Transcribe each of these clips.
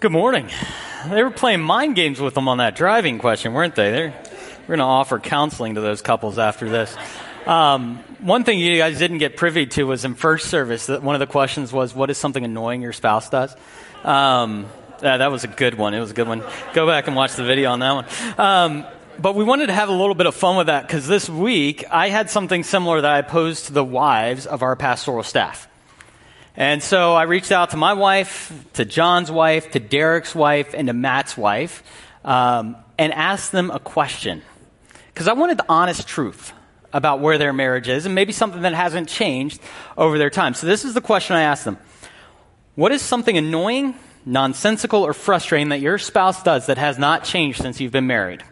Good morning. They were playing mind games with them on that driving question, weren't they? They're, we're going to offer counseling to those couples after this. Um, one thing you guys didn't get privy to was in first service that one of the questions was, "What is something annoying your spouse does?" Um, uh, that was a good one. It was a good one. Go back and watch the video on that one. Um, but we wanted to have a little bit of fun with that because this week I had something similar that I posed to the wives of our pastoral staff. And so I reached out to my wife, to John's wife, to Derek's wife, and to Matt's wife, um, and asked them a question. Because I wanted the honest truth about where their marriage is, and maybe something that hasn't changed over their time. So this is the question I asked them What is something annoying, nonsensical, or frustrating that your spouse does that has not changed since you've been married?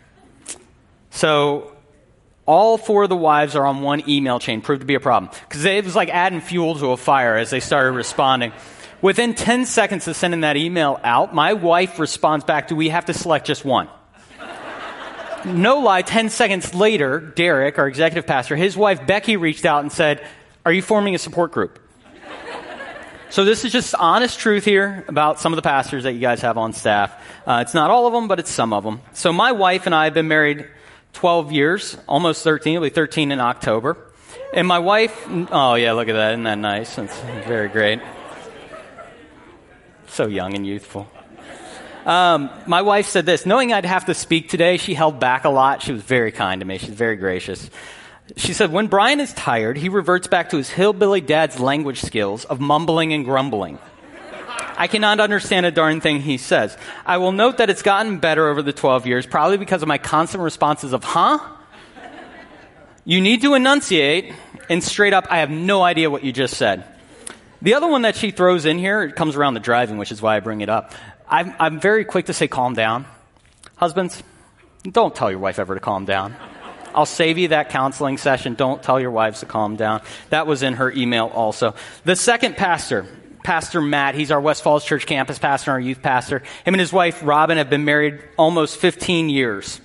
So all four of the wives are on one email chain. Proved to be a problem. Because it was like adding fuel to a fire as they started responding. Within 10 seconds of sending that email out, my wife responds back, Do we have to select just one? no lie, 10 seconds later, Derek, our executive pastor, his wife Becky reached out and said, Are you forming a support group? So this is just honest truth here about some of the pastors that you guys have on staff. Uh, it's not all of them, but it's some of them. So my wife and I have been married 12 years, almost 13. It'll be 13 in October. And my wife, oh yeah, look at that. Isn't that nice? It's very great. So young and youthful. Um, my wife said this knowing I'd have to speak today, she held back a lot. She was very kind to me. She's very gracious. She said, When Brian is tired, he reverts back to his hillbilly dad's language skills of mumbling and grumbling. I cannot understand a darn thing he says. I will note that it's gotten better over the 12 years, probably because of my constant responses of, huh? You need to enunciate, and straight up, I have no idea what you just said. The other one that she throws in here, it comes around the driving, which is why I bring it up. I'm, I'm very quick to say, calm down. Husbands, don't tell your wife ever to calm down. I'll save you that counseling session. Don't tell your wives to calm down. That was in her email also. The second pastor, Pastor Matt. He's our West Falls Church campus pastor, our youth pastor. Him and his wife, Robin, have been married almost 15 years.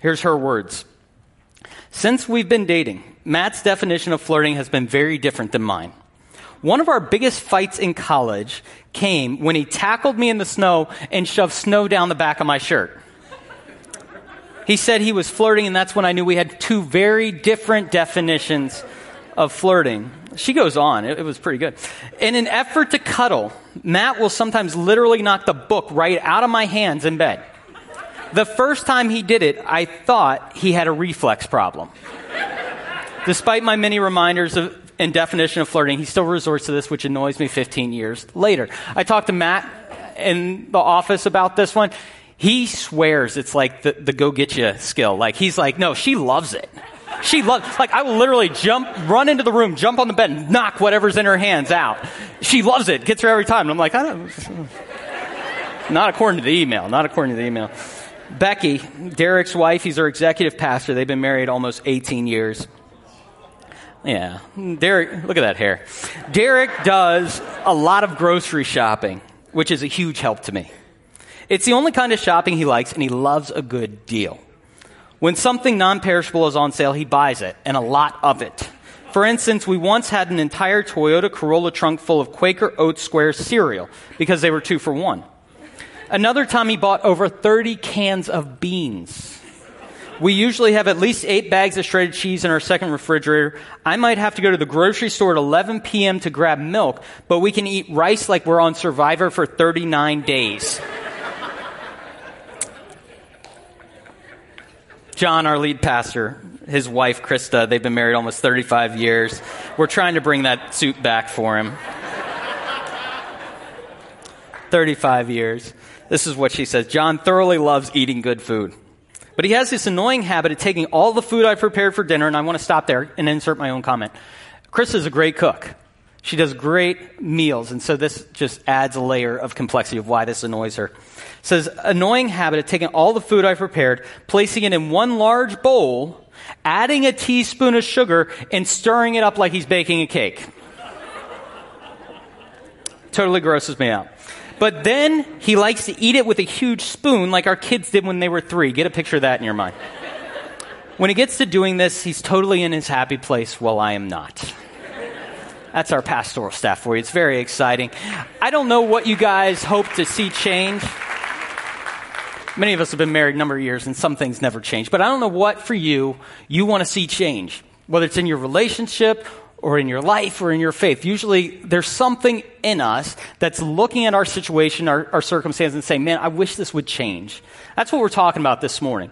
Here's her words. Since we've been dating, Matt's definition of flirting has been very different than mine. One of our biggest fights in college came when he tackled me in the snow and shoved snow down the back of my shirt. He said he was flirting, and that's when I knew we had two very different definitions of flirting. She goes on. It, it, was pretty good. In an effort to cuddle, Matt will sometimes literally knock the book right out of my hands in bed. The first time he did it, I thought he had a reflex problem. Despite my many reminders of, and definition of flirting, he still resorts to this, which annoys me 15 years later. I talked to Matt in the office about this one. He swears it's like the, the go get you skill. Like, he's like, no, she loves it. She loves, like, I will literally jump, run into the room, jump on the bed, and knock whatever's in her hands out. She loves it, gets her every time. And I'm like, I don't, not according to the email, not according to the email. Becky, Derek's wife, he's our executive pastor. They've been married almost 18 years. Yeah, Derek, look at that hair. Derek does a lot of grocery shopping, which is a huge help to me. It's the only kind of shopping he likes, and he loves a good deal. When something non perishable is on sale, he buys it, and a lot of it. For instance, we once had an entire Toyota Corolla trunk full of Quaker Oat Square cereal because they were two for one. Another time, he bought over 30 cans of beans. We usually have at least eight bags of shredded cheese in our second refrigerator. I might have to go to the grocery store at 11 p.m. to grab milk, but we can eat rice like we're on Survivor for 39 days. John, our lead pastor, his wife, Krista, they've been married almost 35 years. We're trying to bring that suit back for him. 35 years. This is what she says John thoroughly loves eating good food. But he has this annoying habit of taking all the food I've prepared for dinner, and I want to stop there and insert my own comment. Krista's a great cook. She does great meals, and so this just adds a layer of complexity of why this annoys her says, annoying habit of taking all the food I've prepared, placing it in one large bowl, adding a teaspoon of sugar, and stirring it up like he's baking a cake. totally grosses me out. But then he likes to eat it with a huge spoon like our kids did when they were three. Get a picture of that in your mind. When he gets to doing this, he's totally in his happy place while I am not. That's our pastoral staff for you. It's very exciting. I don't know what you guys hope to see change. Many of us have been married a number of years and some things never change. But I don't know what for you you want to see change, whether it's in your relationship or in your life or in your faith. Usually there's something in us that's looking at our situation, our, our and saying, man, I wish this would change. That's what we're talking about this morning.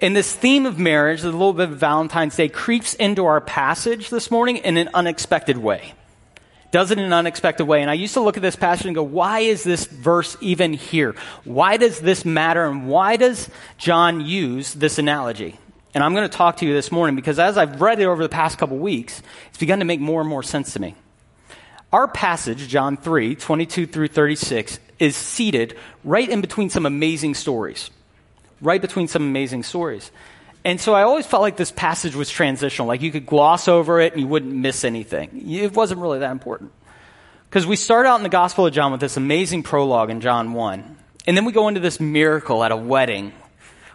And this theme of marriage, a little bit of Valentine's Day, creeps into our passage this morning in an unexpected way. Does it in an unexpected way. And I used to look at this passage and go, why is this verse even here? Why does this matter? And why does John use this analogy? And I'm going to talk to you this morning because as I've read it over the past couple weeks, it's begun to make more and more sense to me. Our passage, John 3, 22 through 36, is seated right in between some amazing stories. Right between some amazing stories. And so I always felt like this passage was transitional, like you could gloss over it and you wouldn't miss anything. It wasn't really that important. Because we start out in the Gospel of John with this amazing prologue in John 1. And then we go into this miracle at a wedding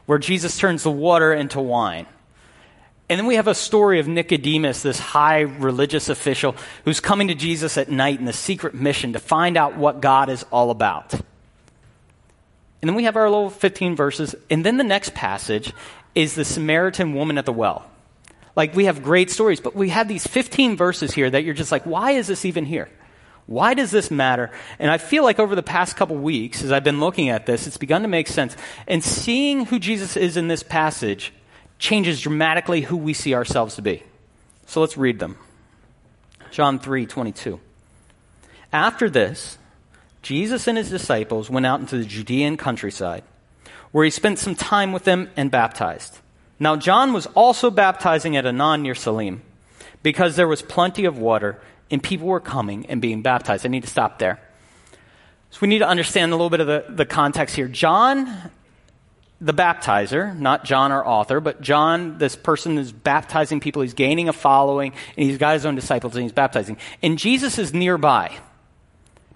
where Jesus turns the water into wine. And then we have a story of Nicodemus, this high religious official who's coming to Jesus at night in a secret mission to find out what God is all about. And then we have our little 15 verses. And then the next passage is the Samaritan woman at the well. Like, we have great stories, but we have these 15 verses here that you're just like, why is this even here? Why does this matter? And I feel like over the past couple weeks, as I've been looking at this, it's begun to make sense. And seeing who Jesus is in this passage changes dramatically who we see ourselves to be. So let's read them. John 3 22. After this, Jesus and his disciples went out into the Judean countryside, where he spent some time with them and baptized. Now, John was also baptizing at Aenon near Salim, because there was plenty of water and people were coming and being baptized. I need to stop there. So we need to understand a little bit of the, the context here. John, the baptizer, not John our author, but John, this person is baptizing people. He's gaining a following, and he's got his own disciples, and he's baptizing. And Jesus is nearby,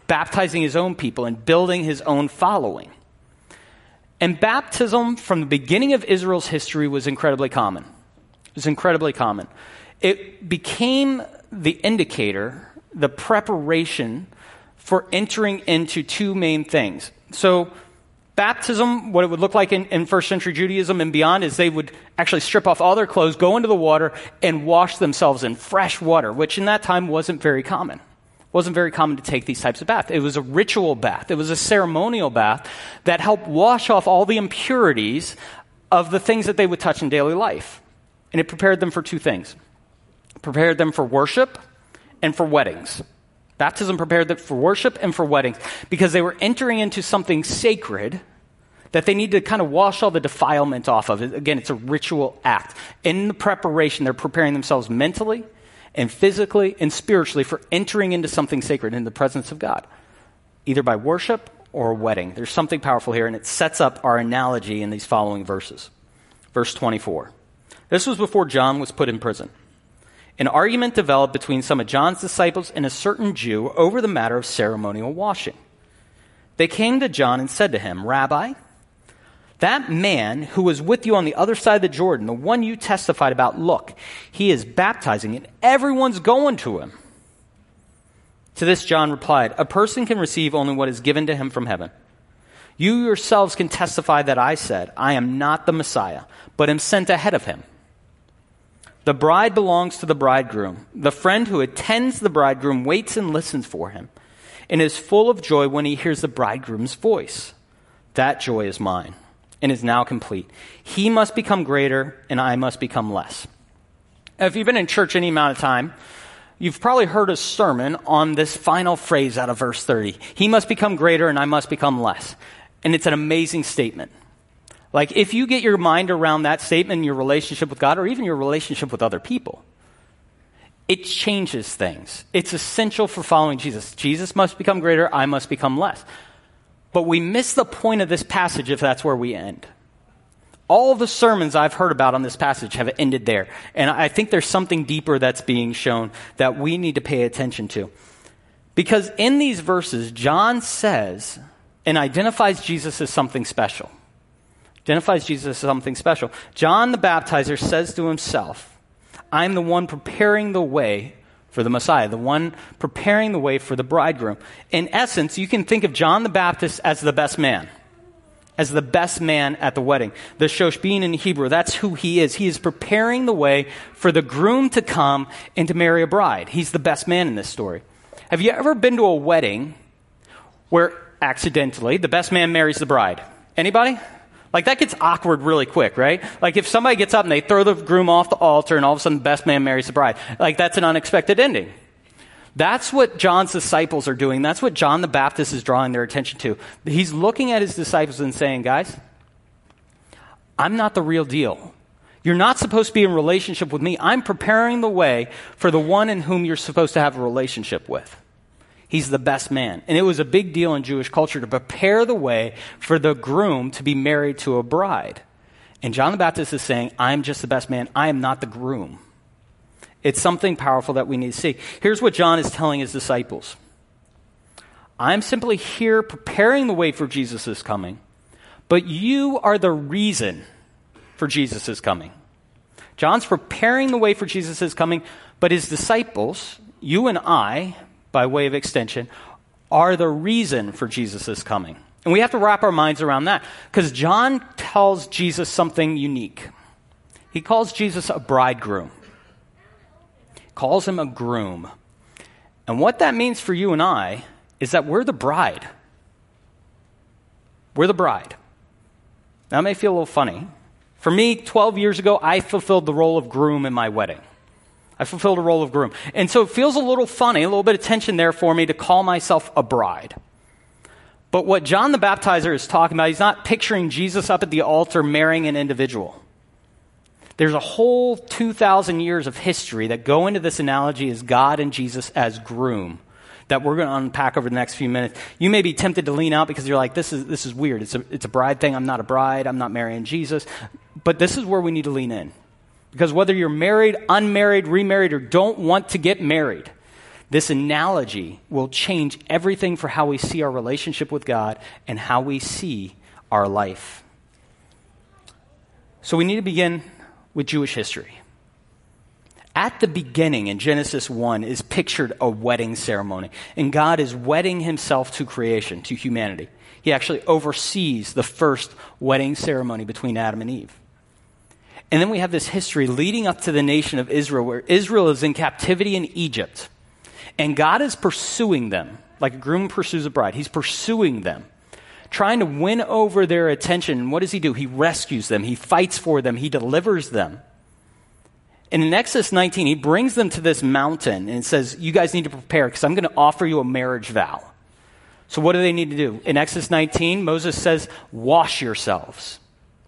baptizing his own people and building his own following. And baptism, from the beginning of Israel's history, was incredibly common. It was incredibly common. It became the indicator, the preparation for entering into two main things. So, baptism, what it would look like in, in, first century Judaism and beyond, is they would actually strip off all their clothes, go into the water, and wash themselves in fresh water, which in that time wasn't very common. It wasn't very common to take these types of baths. It was a ritual bath. It was a ceremonial bath that helped wash off all the impurities of the things that they would touch in daily life. And it prepared them for two things prepared them for worship and for weddings. Baptism prepared them for worship and for weddings because they were entering into something sacred that they need to kind of wash all the defilement off of. Again, it's a ritual act. In the preparation, they're preparing themselves mentally and physically and spiritually for entering into something sacred in the presence of God, either by worship or a wedding. There's something powerful here, and it sets up our analogy in these following verses. Verse 24. This was before John was put in prison. An argument developed between some of John's disciples and a certain Jew over the matter of ceremonial washing. They came to John and said to him, Rabbi, that man who was with you on the other side of the Jordan, the one you testified about, look, he is baptizing and everyone's going to him. To this, John replied, A person can receive only what is given to him from heaven. You yourselves can testify that I said, I am not the Messiah, but am sent ahead of him. The bride belongs to the bridegroom. The friend who attends the bridegroom waits and listens for him and is full of joy when he hears the bridegroom's voice. That joy is mine and is now complete. He must become greater and I must become less. If you've been in church any amount of time, you've probably heard a sermon on this final phrase out of verse 30. He must become greater and I must become less. And it's an amazing statement. Like, if you get your mind around that statement your relationship with God or even your relationship with other people, it changes things. It's essential for following Jesus. Jesus must become greater, I must become less. But we miss the point of this passage if that's where we end. All the sermons I've heard about on this passage have ended there. And I think there's something deeper that's being shown that we need to pay attention to. Because in these verses, John says and identifies Jesus as something special identifies Jesus as something special. John the Baptizer says to himself, I'm the one preparing the way for the Messiah, the one preparing the way for the bridegroom. In essence, you can think of John the Baptist as the best man, as the best man at the wedding. The Shoshbin in Hebrew, that's who he is. He is preparing the way for the groom to come and to marry a bride. He's the best man in this story. Have you ever been to a wedding where accidentally the best man marries the bride? Anybody? Like that gets awkward really quick, right? Like if somebody gets up and they throw the groom off the altar and all of a sudden the best man marries the bride, like that's an unexpected ending. That's what John's disciples are doing. That's what John the Baptist is drawing their attention to. He's looking at his disciples and saying, guys, I'm not the real deal. You're not supposed to be in relationship with me. I'm preparing the way for the one in whom you're supposed to have a relationship with. He's the best man. And it was a big deal in Jewish culture to prepare the way for the groom to be married to a bride. And John the Baptist is saying, I'm just the best man. I am not the groom. It's something powerful that we need to see. Here's what John is telling his disciples I'm simply here preparing the way for Jesus' coming, but you are the reason for Jesus' coming. John's preparing the way for Jesus' coming, but his disciples, you and I, by way of extension, are the reason for Jesus' coming. And we have to wrap our minds around that because John tells Jesus something unique. He calls Jesus a bridegroom, calls him a groom. And what that means for you and I is that we're the bride. We're the bride. That may feel a little funny. For me, 12 years ago, I fulfilled the role of groom in my wedding. I fulfilled a role of groom. And so it feels a little funny, a little bit of tension there for me to call myself a bride. But what John the Baptizer is talking about, he's not picturing Jesus up at the altar marrying an individual. There's a whole 2,000 years of history that go into this analogy as God and Jesus as groom that we're going to unpack over the next few minutes. You may be tempted to lean out because you're like, this is, this is weird. It's a, it's a bride thing. I'm not a bride. I'm not marrying Jesus. But this is where we need to lean in. Because whether you're married, unmarried, remarried, or don't want to get married, this analogy will change everything for how we see our relationship with God and how we see our life. So we need to begin with Jewish history. At the beginning in Genesis 1 is pictured a wedding ceremony, and God is wedding himself to creation, to humanity. He actually oversees the first wedding ceremony between Adam and Eve. And then we have this history leading up to the nation of Israel, where Israel is in captivity in Egypt. And God is pursuing them, like a groom pursues a bride. He's pursuing them, trying to win over their attention. And what does he do? He rescues them, he fights for them, he delivers them. And in Exodus 19, he brings them to this mountain and says, You guys need to prepare because I'm going to offer you a marriage vow. So, what do they need to do? In Exodus 19, Moses says, Wash yourselves.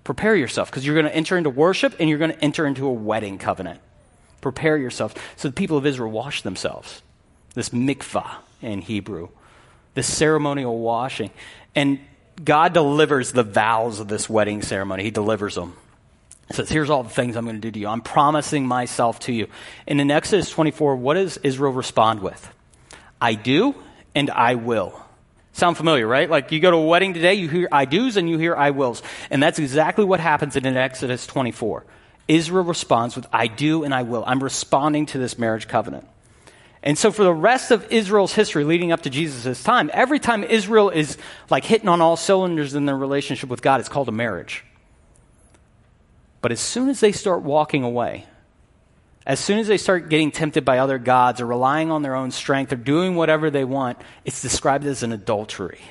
Prepare yourself because you're going to enter into worship and you're going to enter into a wedding covenant. Prepare yourself. So the people of Israel wash themselves. This mikvah in Hebrew, this ceremonial washing. And God delivers the vows of this wedding ceremony. He delivers them. He says, Here's all the things I'm going to do to you. I'm promising myself to you. And in Exodus 24, what does Israel respond with? I do and I will. Sound familiar, right? Like you go to a wedding today, you hear I do's and you hear I wills. And that's exactly what happens in Exodus 24. Israel responds with I do and I will. I'm responding to this marriage covenant. And so for the rest of Israel's history leading up to Jesus' time, every time Israel is like hitting on all cylinders in their relationship with God, it's called a marriage. But as soon as they start walking away, as soon as they start getting tempted by other gods or relying on their own strength or doing whatever they want, it's described as an adultery.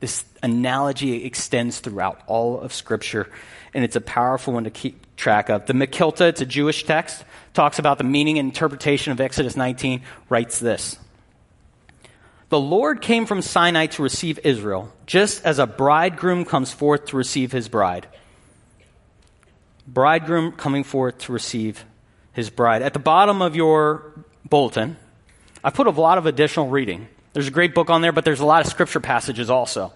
This analogy extends throughout all of Scripture, and it's a powerful one to keep track of. The Mekilta, it's a Jewish text, talks about the meaning and interpretation of Exodus 19, writes this The Lord came from Sinai to receive Israel, just as a bridegroom comes forth to receive his bride. Bridegroom coming forth to receive his bride. At the bottom of your bulletin, I put a lot of additional reading. There's a great book on there, but there's a lot of scripture passages also.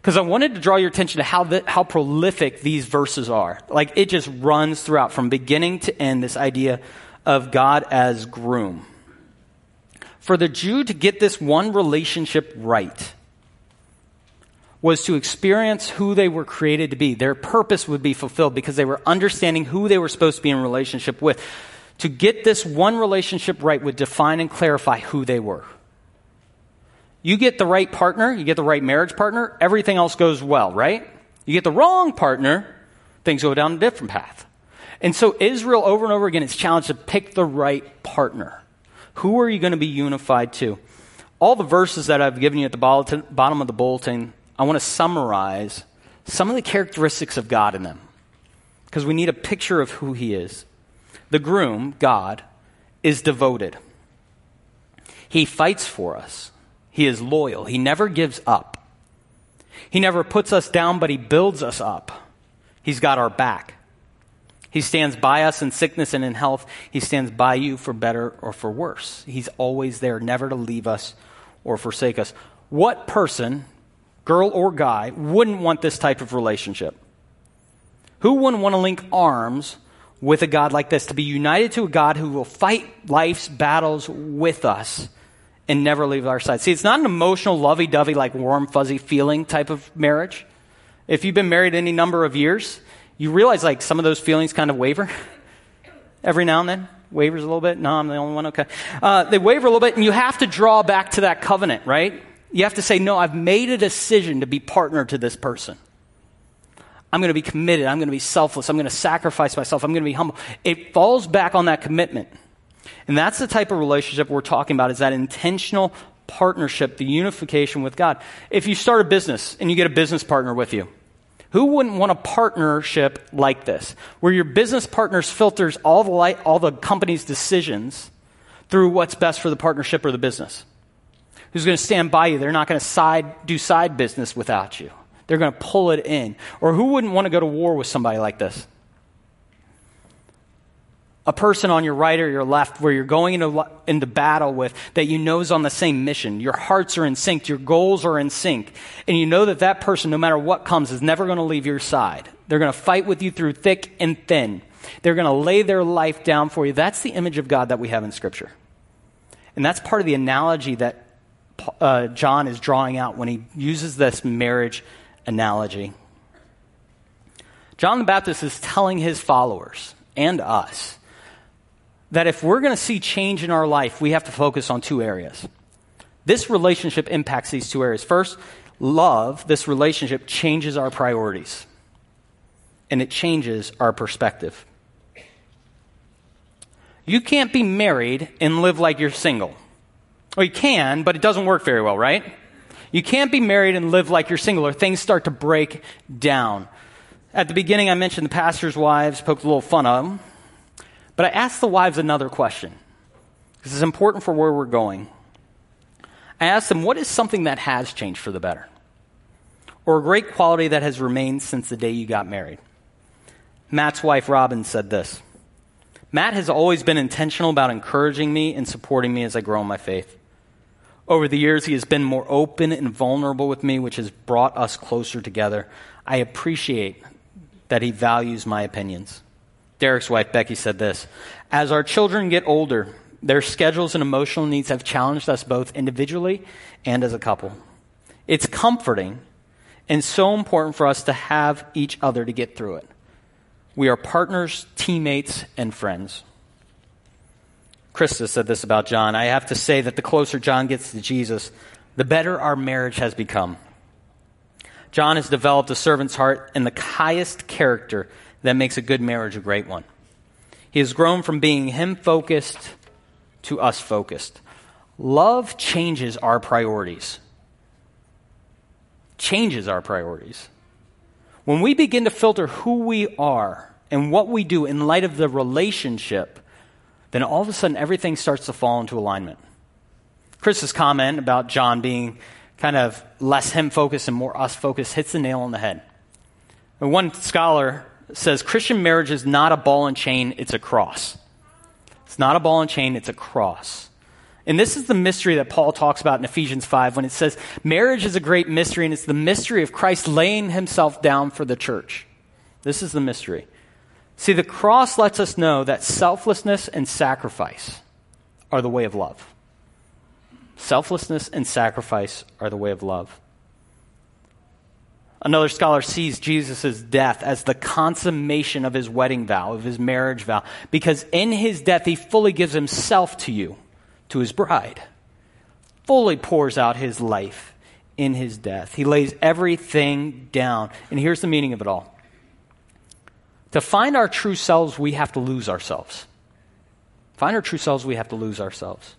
Because I wanted to draw your attention to how, the, how prolific these verses are. Like it just runs throughout from beginning to end this idea of God as groom. For the Jew to get this one relationship right, was to experience who they were created to be. Their purpose would be fulfilled because they were understanding who they were supposed to be in relationship with. to get this one relationship right would define and clarify who they were. You get the right partner, you get the right marriage partner, everything else goes well, right? You get the wrong partner, things go down a different path. And so Israel over and over again is challenged to pick the right partner. Who are you going to be unified to? All the verses that I've given you at the bottom of the bulletin, I want to summarize some of the characteristics of God in them because we need a picture of who He is. The groom, God, is devoted. He fights for us. He is loyal. He never gives up. He never puts us down, but He builds us up. He's got our back. He stands by us in sickness and in health. He stands by you for better or for worse. He's always there, never to leave us or forsake us. What person, girl or guy, wouldn't want this type of relationship? Who wouldn't want to link arms with a God like this, to be united to a God who will fight life's battles with us and never leave our side? See, it's not an emotional, lovey dovey, like warm, fuzzy feeling type of marriage. If you've been married any number of years, you realize like some of those feelings kind of waver every now and then. Wavers a little bit. No, I'm the only one. Okay. Uh, they waver a little bit, and you have to draw back to that covenant, right? You have to say, no, I've made a decision to be partner to this person. I'm going to be committed. I'm going to be selfless. I'm going to sacrifice myself. I'm going to be humble. It falls back on that commitment. And that's the type of relationship we're talking about is that intentional partnership, the unification with God. If you start a business and you get a business partner with you, who wouldn't want a partnership like this, where your business partners filters all the light, all the company's decisions through what's best for the partnership or the business? Who's going to stand by you? They're not going to side, do side business without you. They're going to pull it in. Or who wouldn't want to go to war with somebody like this? A person on your right or your left where you're going into, into battle with that you know is on the same mission. Your hearts are in sync, your goals are in sync, and you know that that person, no matter what comes, is never going to leave your side. They're going to fight with you through thick and thin. They're going to lay their life down for you. That's the image of God that we have in Scripture. And that's part of the analogy that uh, John is drawing out when he uses this marriage analogy. John the Baptist is telling his followers and us that if we're going to see change in our life, we have to focus on two areas. This relationship impacts these two areas. First, love, this relationship changes our priorities and it changes our perspective. You can't be married and live like you're single. Well, you can, but it doesn't work very well, right? You can't be married and live like you're single, or things start to break down. At the beginning, I mentioned the pastor's wives, poked a little fun of them. But I asked the wives another question. This is important for where we're going. I asked them, what is something that has changed for the better? Or a great quality that has remained since the day you got married? Matt's wife, Robin, said this Matt has always been intentional about encouraging me and supporting me as I grow in my faith. Over the years, he has been more open and vulnerable with me, which has brought us closer together. I appreciate that he values my opinions. Derek's wife, Becky, said this As our children get older, their schedules and emotional needs have challenged us both individually and as a couple. It's comforting and so important for us to have each other to get through it. We are partners, teammates, and friends. Krista said this about John. I have to say that the closer John gets to Jesus, the better our marriage has become. John has developed a servant's heart and the highest character that makes a good marriage a great one. He has grown from being him focused to us focused. Love changes our priorities. Changes our priorities. When we begin to filter who we are and what we do in light of the relationship then all of a sudden everything starts to fall into alignment. Krista's comment about John being kind of less him focused and more us focused hits the nail on the head. One scholar says Christian marriage is not a ball and chain, it's a cross. It's not a ball and chain, it's a cross. And this is the mystery that Paul talks about in Ephesians 5 when it says marriage is a great mystery and it's the mystery of Christ laying himself down for the church. This is the mystery. See, the cross lets us know that selflessness and sacrifice are the way of love. Selflessness and sacrifice are the way of love. Another scholar sees Jesus' death as the consummation of his wedding vow, of his marriage vow, because in his death he fully gives himself to you, to his bride. Fully pours out his life in his death. He lays everything down. And here's the meaning of it all. To find our true selves, we have to lose ourselves. Find our true selves, we have to lose ourselves.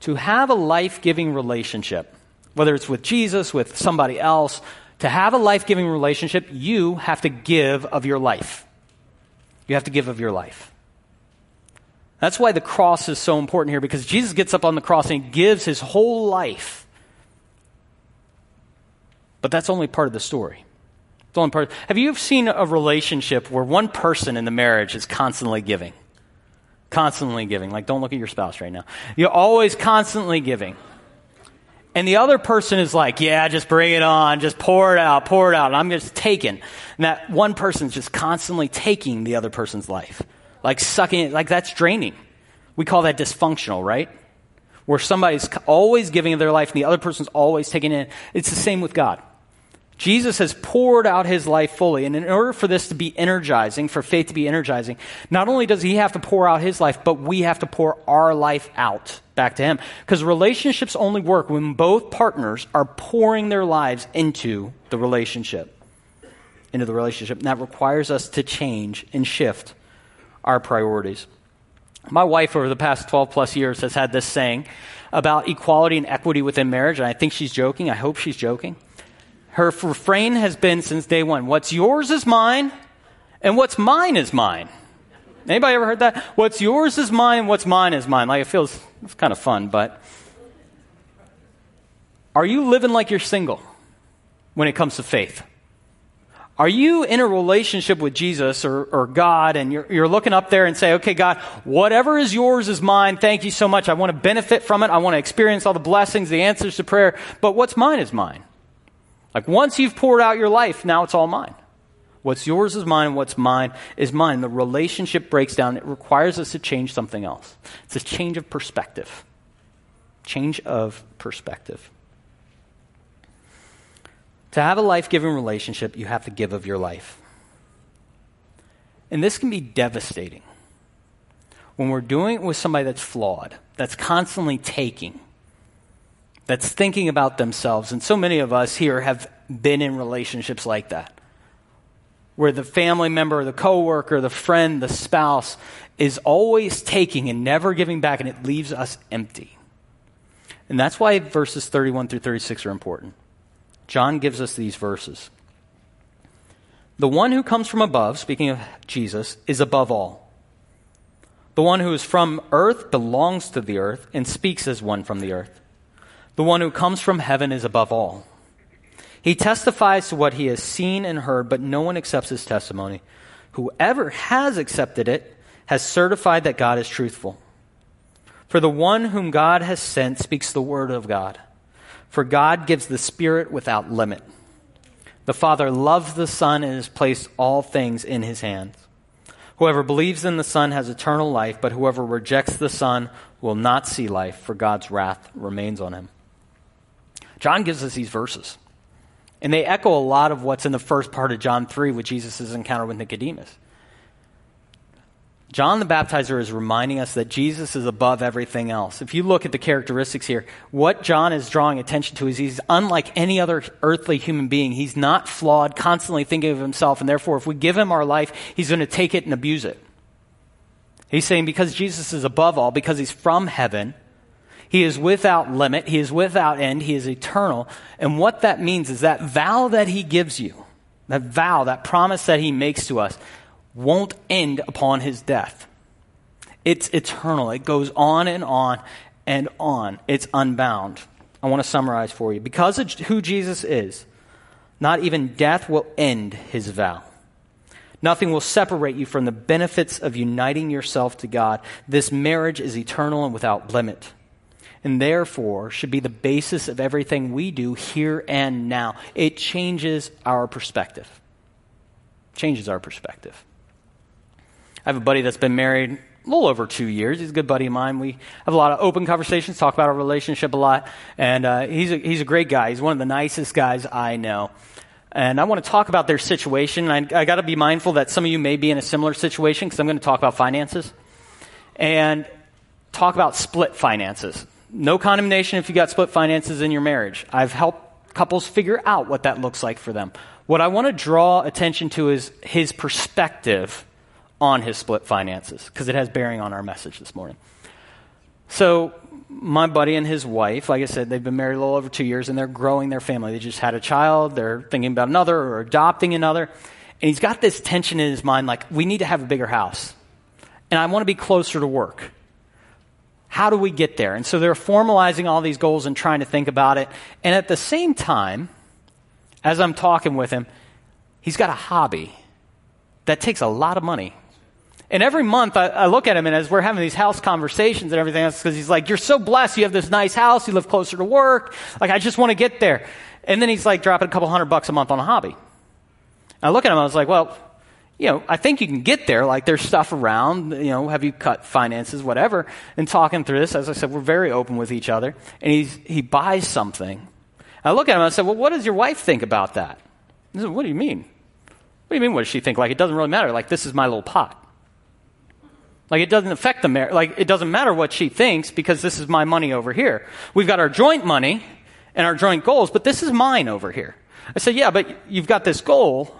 To have a life giving relationship, whether it's with Jesus, with somebody else, to have a life giving relationship, you have to give of your life. You have to give of your life. That's why the cross is so important here because Jesus gets up on the cross and gives his whole life. But that's only part of the story. It's only part. Have you seen a relationship where one person in the marriage is constantly giving? Constantly giving. Like, don't look at your spouse right now. You're always constantly giving. And the other person is like, yeah, just bring it on, just pour it out, pour it out. I'm just taking. And that one person's just constantly taking the other person's life. Like sucking it, like that's draining. We call that dysfunctional, right? Where somebody's always giving of their life and the other person's always taking it. It's the same with God. Jesus has poured out his life fully. And in order for this to be energizing, for faith to be energizing, not only does he have to pour out his life, but we have to pour our life out back to him. Because relationships only work when both partners are pouring their lives into the relationship. Into the relationship. And that requires us to change and shift our priorities. My wife, over the past 12 plus years, has had this saying about equality and equity within marriage, and I think she's joking. I hope she's joking. Her refrain has been since day one what's yours is mine, and what's mine is mine. Anybody ever heard that? What's yours is mine, what's mine is mine. Like it feels it's kind of fun, but are you living like you're single when it comes to faith? Are you in a relationship with Jesus or, or God and you're, you're looking up there and say, okay, God, whatever is yours is mine. Thank you so much. I want to benefit from it. I want to experience all the blessings, the answers to prayer. But what's mine is mine. Like once you've poured out your life, now it's all mine. What's yours is mine, what's mine is mine. The relationship breaks down. It requires us to change something else. It's a change of perspective. Change of perspective. To have a life giving relationship, you have to give of your life. And this can be devastating when we're doing it with somebody that's flawed, that's constantly taking, that's thinking about themselves. And so many of us here have been in relationships like that, where the family member, the coworker, the friend, the spouse is always taking and never giving back, and it leaves us empty. And that's why verses 31 through 36 are important. John gives us these verses. The one who comes from above, speaking of Jesus, is above all. The one who is from earth belongs to the earth and speaks as one from the earth. The one who comes from heaven is above all. He testifies to what he has seen and heard, but no one accepts his testimony. Whoever has accepted it has certified that God is truthful. For the one whom God has sent speaks the word of God. For God gives the Spirit without limit. The Father loves the Son and has placed all things in his hands. Whoever believes in the Son has eternal life, but whoever rejects the Son will not see life, for God's wrath remains on him. John gives us these verses. And they echo a lot of what's in the first part of John 3 with Jesus' encounter with Nicodemus. John the Baptizer is reminding us that Jesus is above everything else. If you look at the characteristics here, what John is drawing attention to is he's unlike any other earthly human being. He's not flawed, constantly thinking of himself, and therefore, if we give him our life, he's going to take it and abuse it. He's saying because Jesus is above all, because he's from heaven, he is without limit. He is without end. He is eternal. And what that means is that vow that he gives you, that vow, that promise that he makes to us, won't end upon his death. It's eternal. It goes on and on and on. It's unbound. I want to summarize for you. Because of who Jesus is, not even death will end his vow. Nothing will separate you from the benefits of uniting yourself to God. This marriage is eternal and without limit and therefore should be the basis of everything we do here and now. It changes our perspective. Changes our perspective. I have a buddy that's been married a little over two years. He's a good buddy of mine. We have a lot of open conversations, talk about our relationship a lot. And uh, he's, a, he's a great guy. He's one of the nicest guys I know. And I want to talk about their situation. I, I got to be mindful that some of you may be in a similar situation because I'm going to talk about finances and talk about split finances. No condemnation if you got split finances in your marriage. I've helped couples figure out what that looks like for them. What I want to draw attention to is his perspective on his split finances because it has bearing on our message this morning. So, my buddy and his wife, like I said, they've been married a little over two years and they're growing their family. They just had a child, they're thinking about another or adopting another. And he's got this tension in his mind like, we need to have a bigger house. And I want to be closer to work. How do we get there? And so they're formalizing all these goals and trying to think about it. And at the same time, as I'm talking with him, he's got a hobby that takes a lot of money. And every month I, I, look at him, and as we're having these house conversations and everything else, because he's like, You're so blessed. You have this nice house. You live closer to work. Like, I just want to get there. And then he's like dropping a couple hundred bucks a month on a hobby. And I look at him, I was like, Well, you know, I think you can get there. Like, there's stuff around, you know, have you cut finances, whatever. And talking through this, as I said, we're very open with each other. And he's, he buys something I look at him and I said, Well, what does your wife think about that? He said, What do you mean? What do you mean, what does she think? Like, it doesn't really matter. Like, this is my little pot. Like, it doesn't affect the marriage. Like, it doesn't matter what she thinks because this is my money over here. We've got our joint money and our joint goals, but this is mine over here. I said, Yeah, but you've got this goal.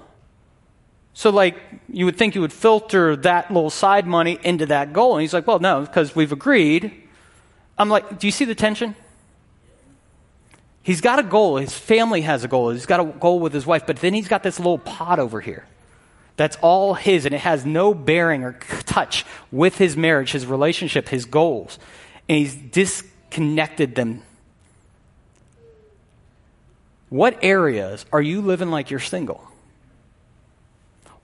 So, like, you would think you would filter that little side money into that goal. And he's like, Well, no, because we've agreed. I'm like, Do you see the tension? He's got a goal. His family has a goal. He's got a goal with his wife, but then he's got this little pot over here. That's all his, and it has no bearing or touch with his marriage, his relationship, his goals. And he's disconnected them. What areas are you living like you're single?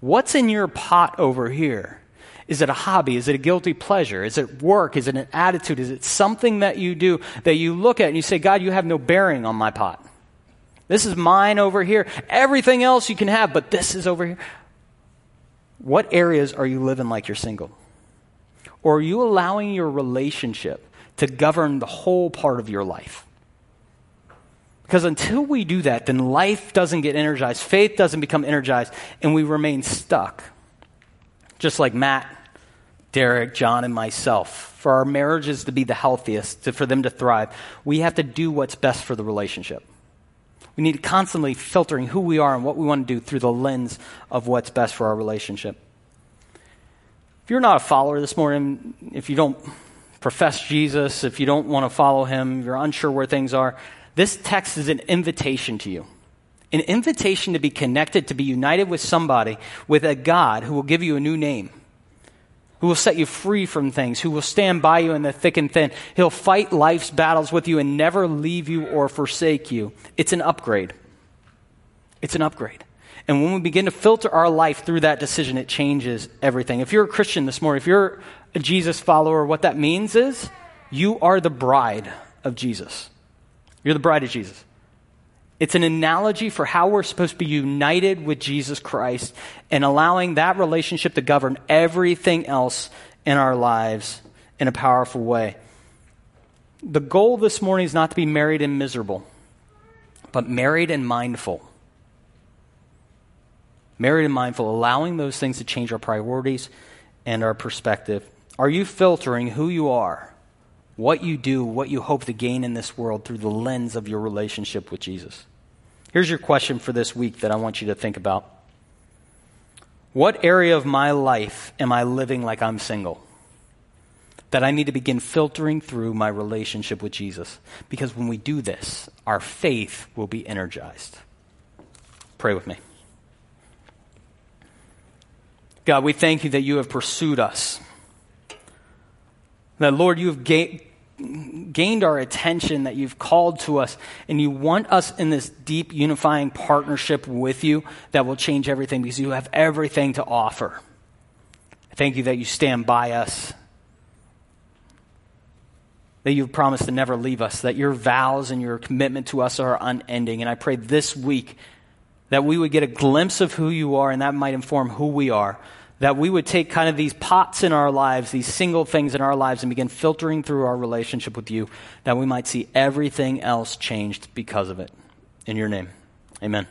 What's in your pot over here is it a hobby? Is it a guilty pleasure? Is it work? Is it an attitude? Is it something that you do that you look at and you say, God, you have no bearing on my pot? This is mine over here. Everything else you can have, but this is over here. What areas are you living like you're single? Or are you allowing your relationship to govern the whole part of your life? Because until we do that, then life doesn't get energized, faith doesn't become energized, and we remain stuck. Just like Matt Derek, John, and myself, for our marriages to be the healthiest, to, for them to thrive, we have to do what's best for the relationship. We need to constantly filtering who we are and what we want to do through the lens of what's best for our relationship. If you're not a follower this morning, if you don't profess Jesus, if you don't want to follow him, you're unsure where things are, this text is an invitation to you. An invitation to be connected, to be united with somebody, with a God who will give you a new name who will set you free from things, who will stand by you in the thick and thin. He'll fight life's battles with you and never leave you or forsake you. It's an upgrade. It's an upgrade. And when we begin to filter our life through that decision, it changes everything. If you're a Christian this morning, if you're a Jesus follower, what that means is you are the bride of Jesus. You're the bride of Jesus. It's an analogy for how we're supposed to be united with Jesus Christ and allowing that relationship to govern everything else in our lives in a powerful way. The goal this morning is not to be married and miserable, but married and mindful. Married and mindful, allowing those things to change our priorities and our perspective. Are you filtering who you are, what you do, what you hope to gain in this world through the lens of your relationship with Jesus? Here's your question for this week that I want you to think about. What area of my life am I living like I'm single? That I need to begin filtering through my relationship with Jesus. Because when we do this, our faith will be energized. Pray with me. God, we thank you that you have pursued us. That, Lord, you have ga- gained our attention, that you've called to us, and you want us in this deep unifying partnership with you that will change everything because you have everything to offer. thank you that you stand by us, that you've promised to never leave us, that your vows and your commitment to us are unending. And I pray this week that we would get a glimpse of who you are, and that might inform who we are that we would take kind of these pots in our lives, these single things in our lives, and begin filtering through our relationship with you, that we might see everything else changed because of it. In your name, amen.